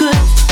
love.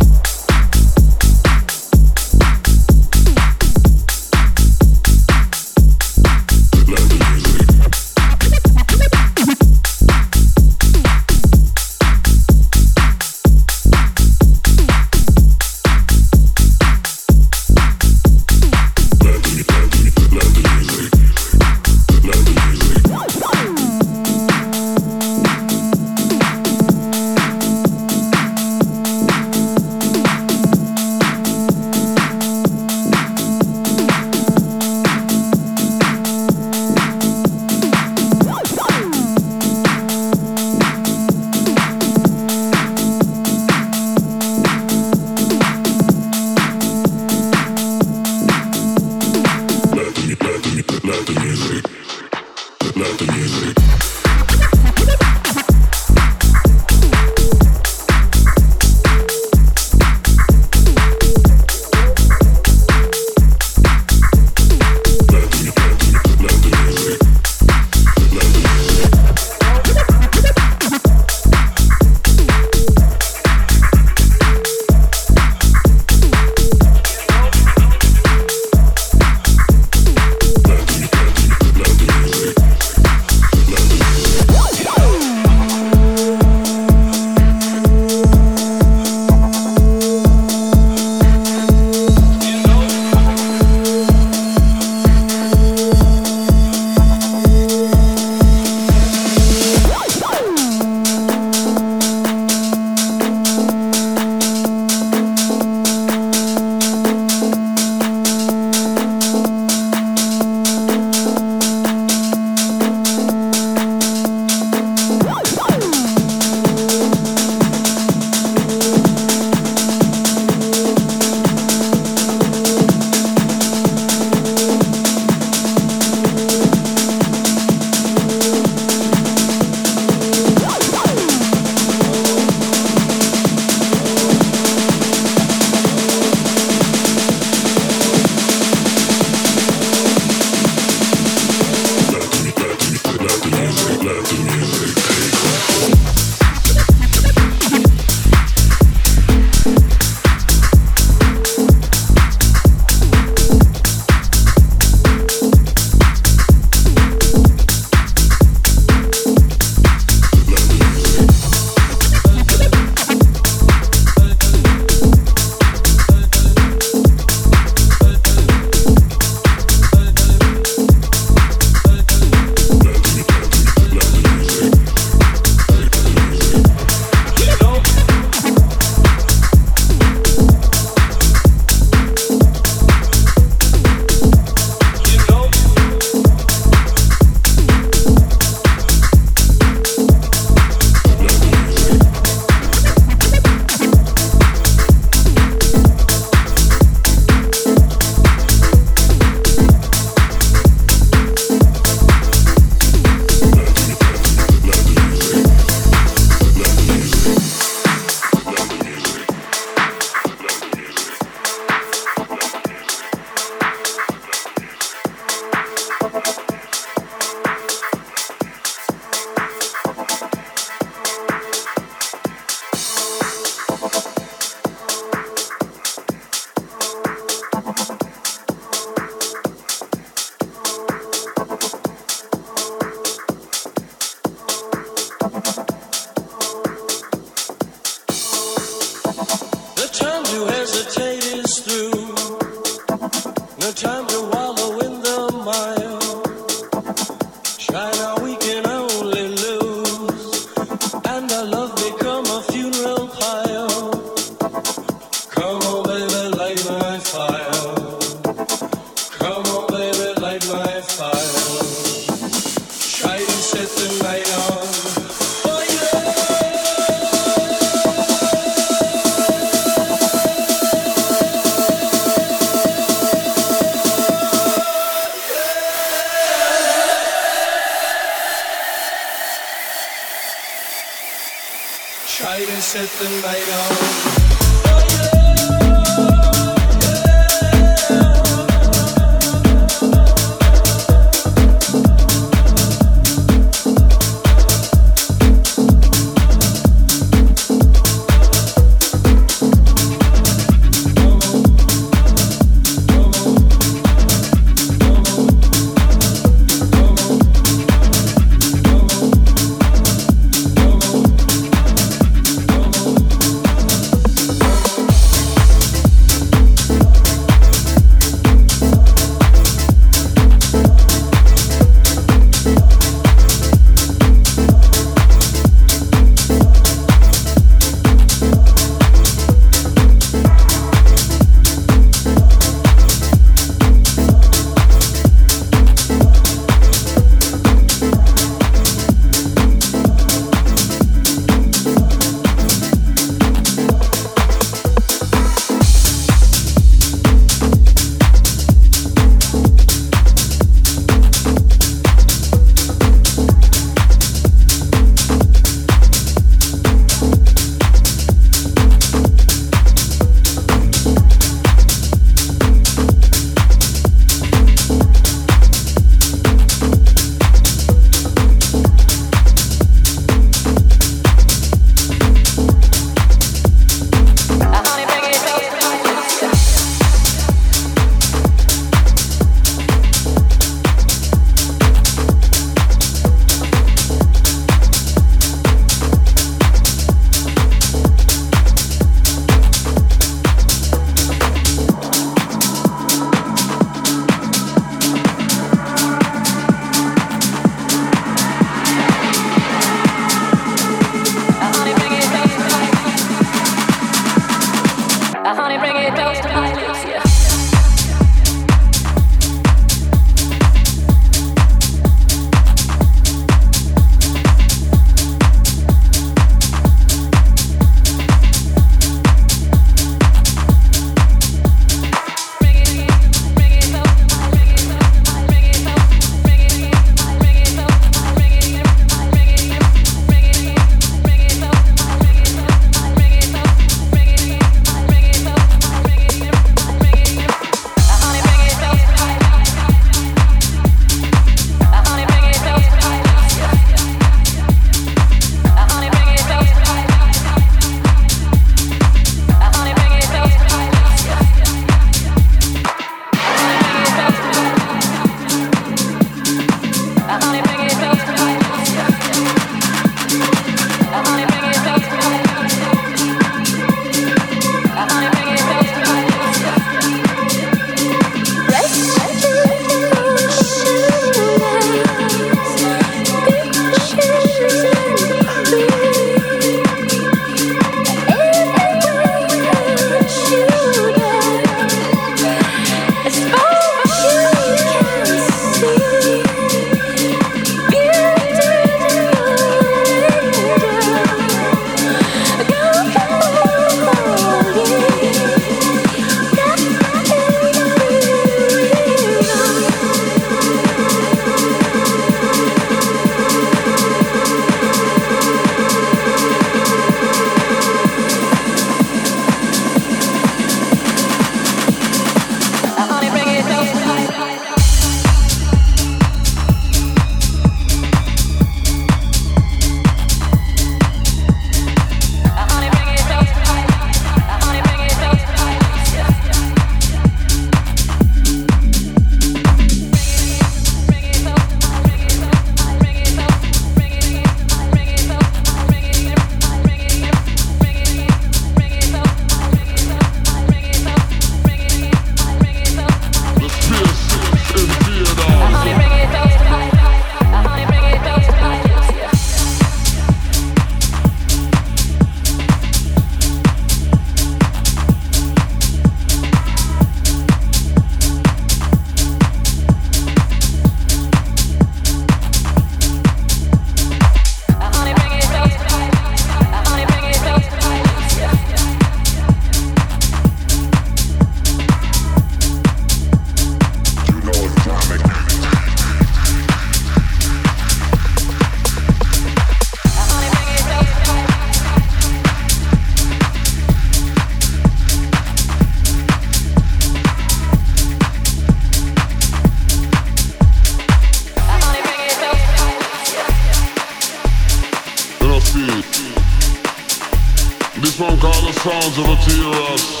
Funk all the sounds of a T-Ross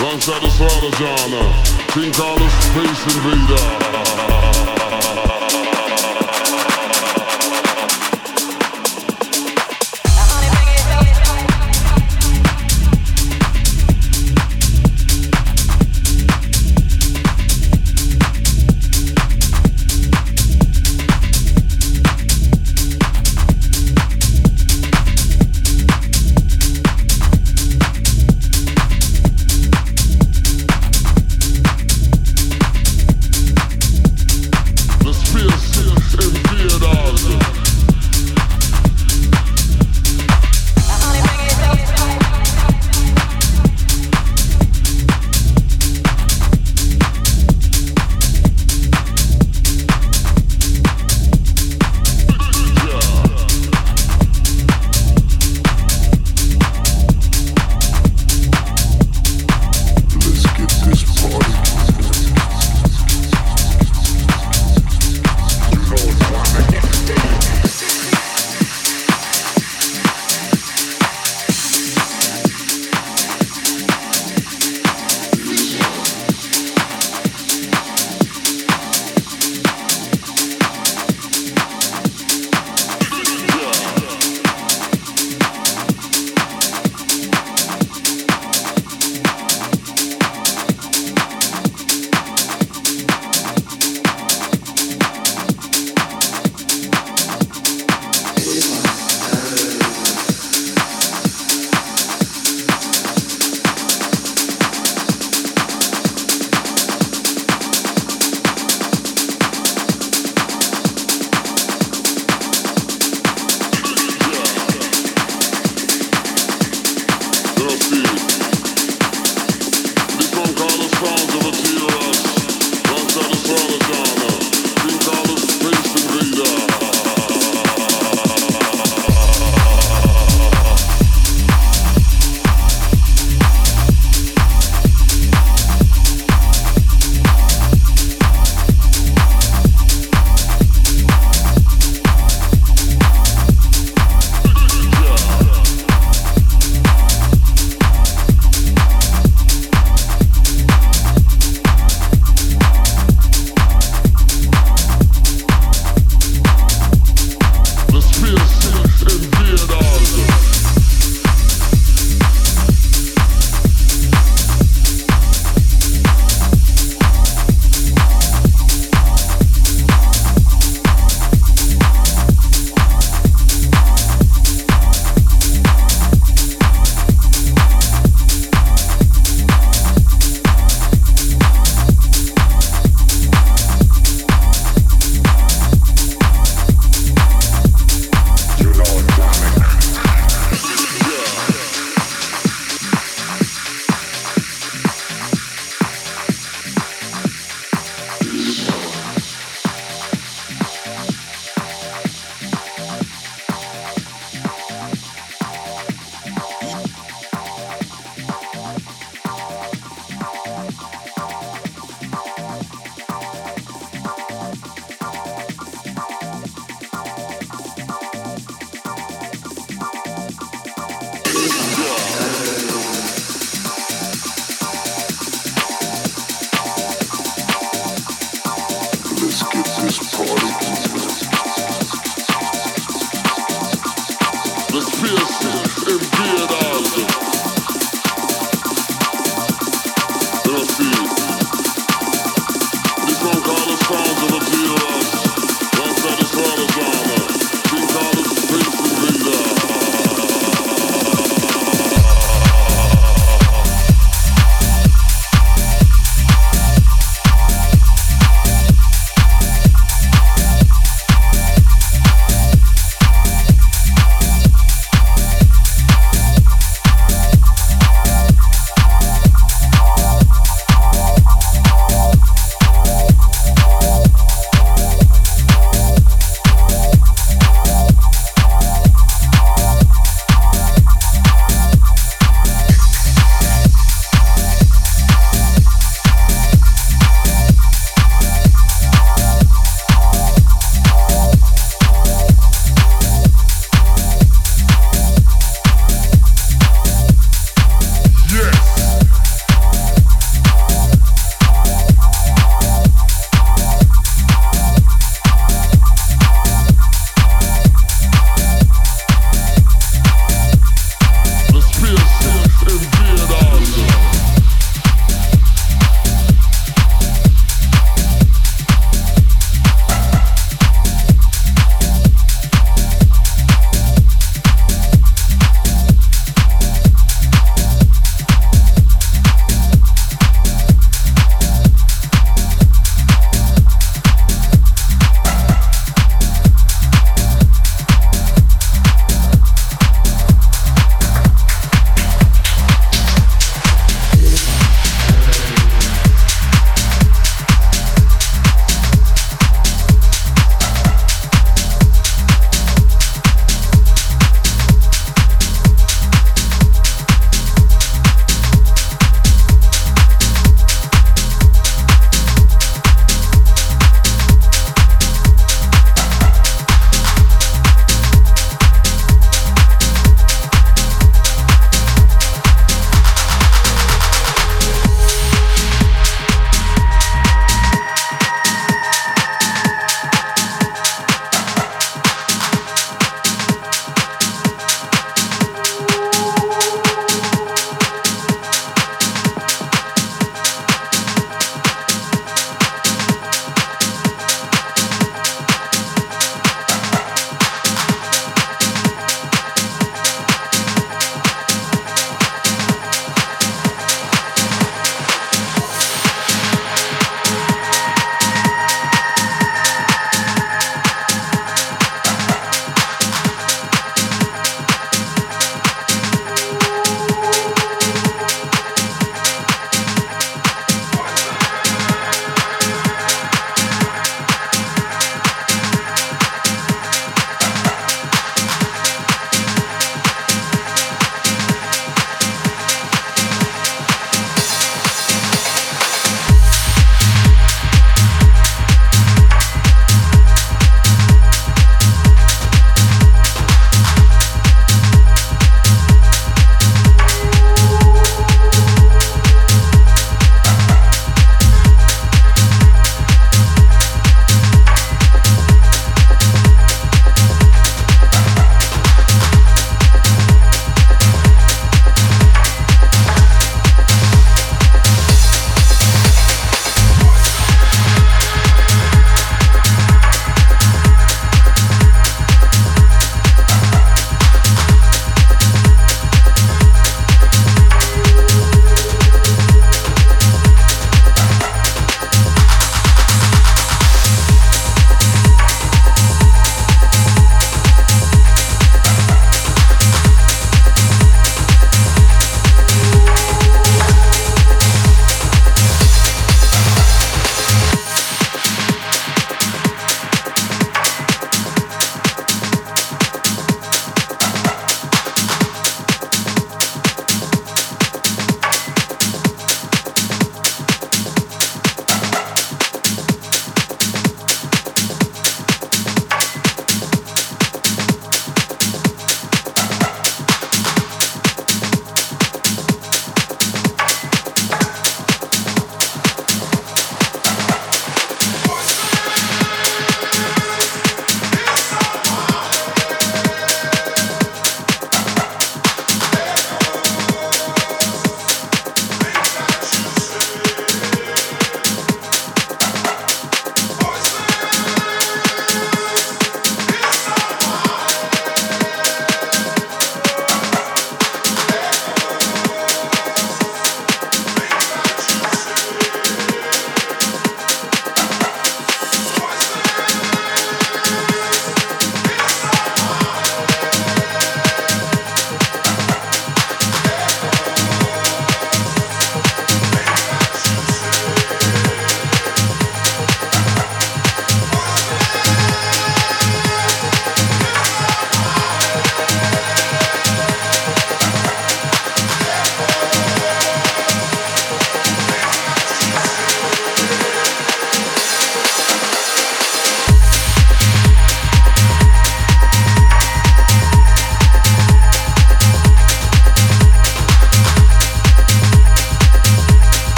Alongside the Slaughter Think all the Space Invader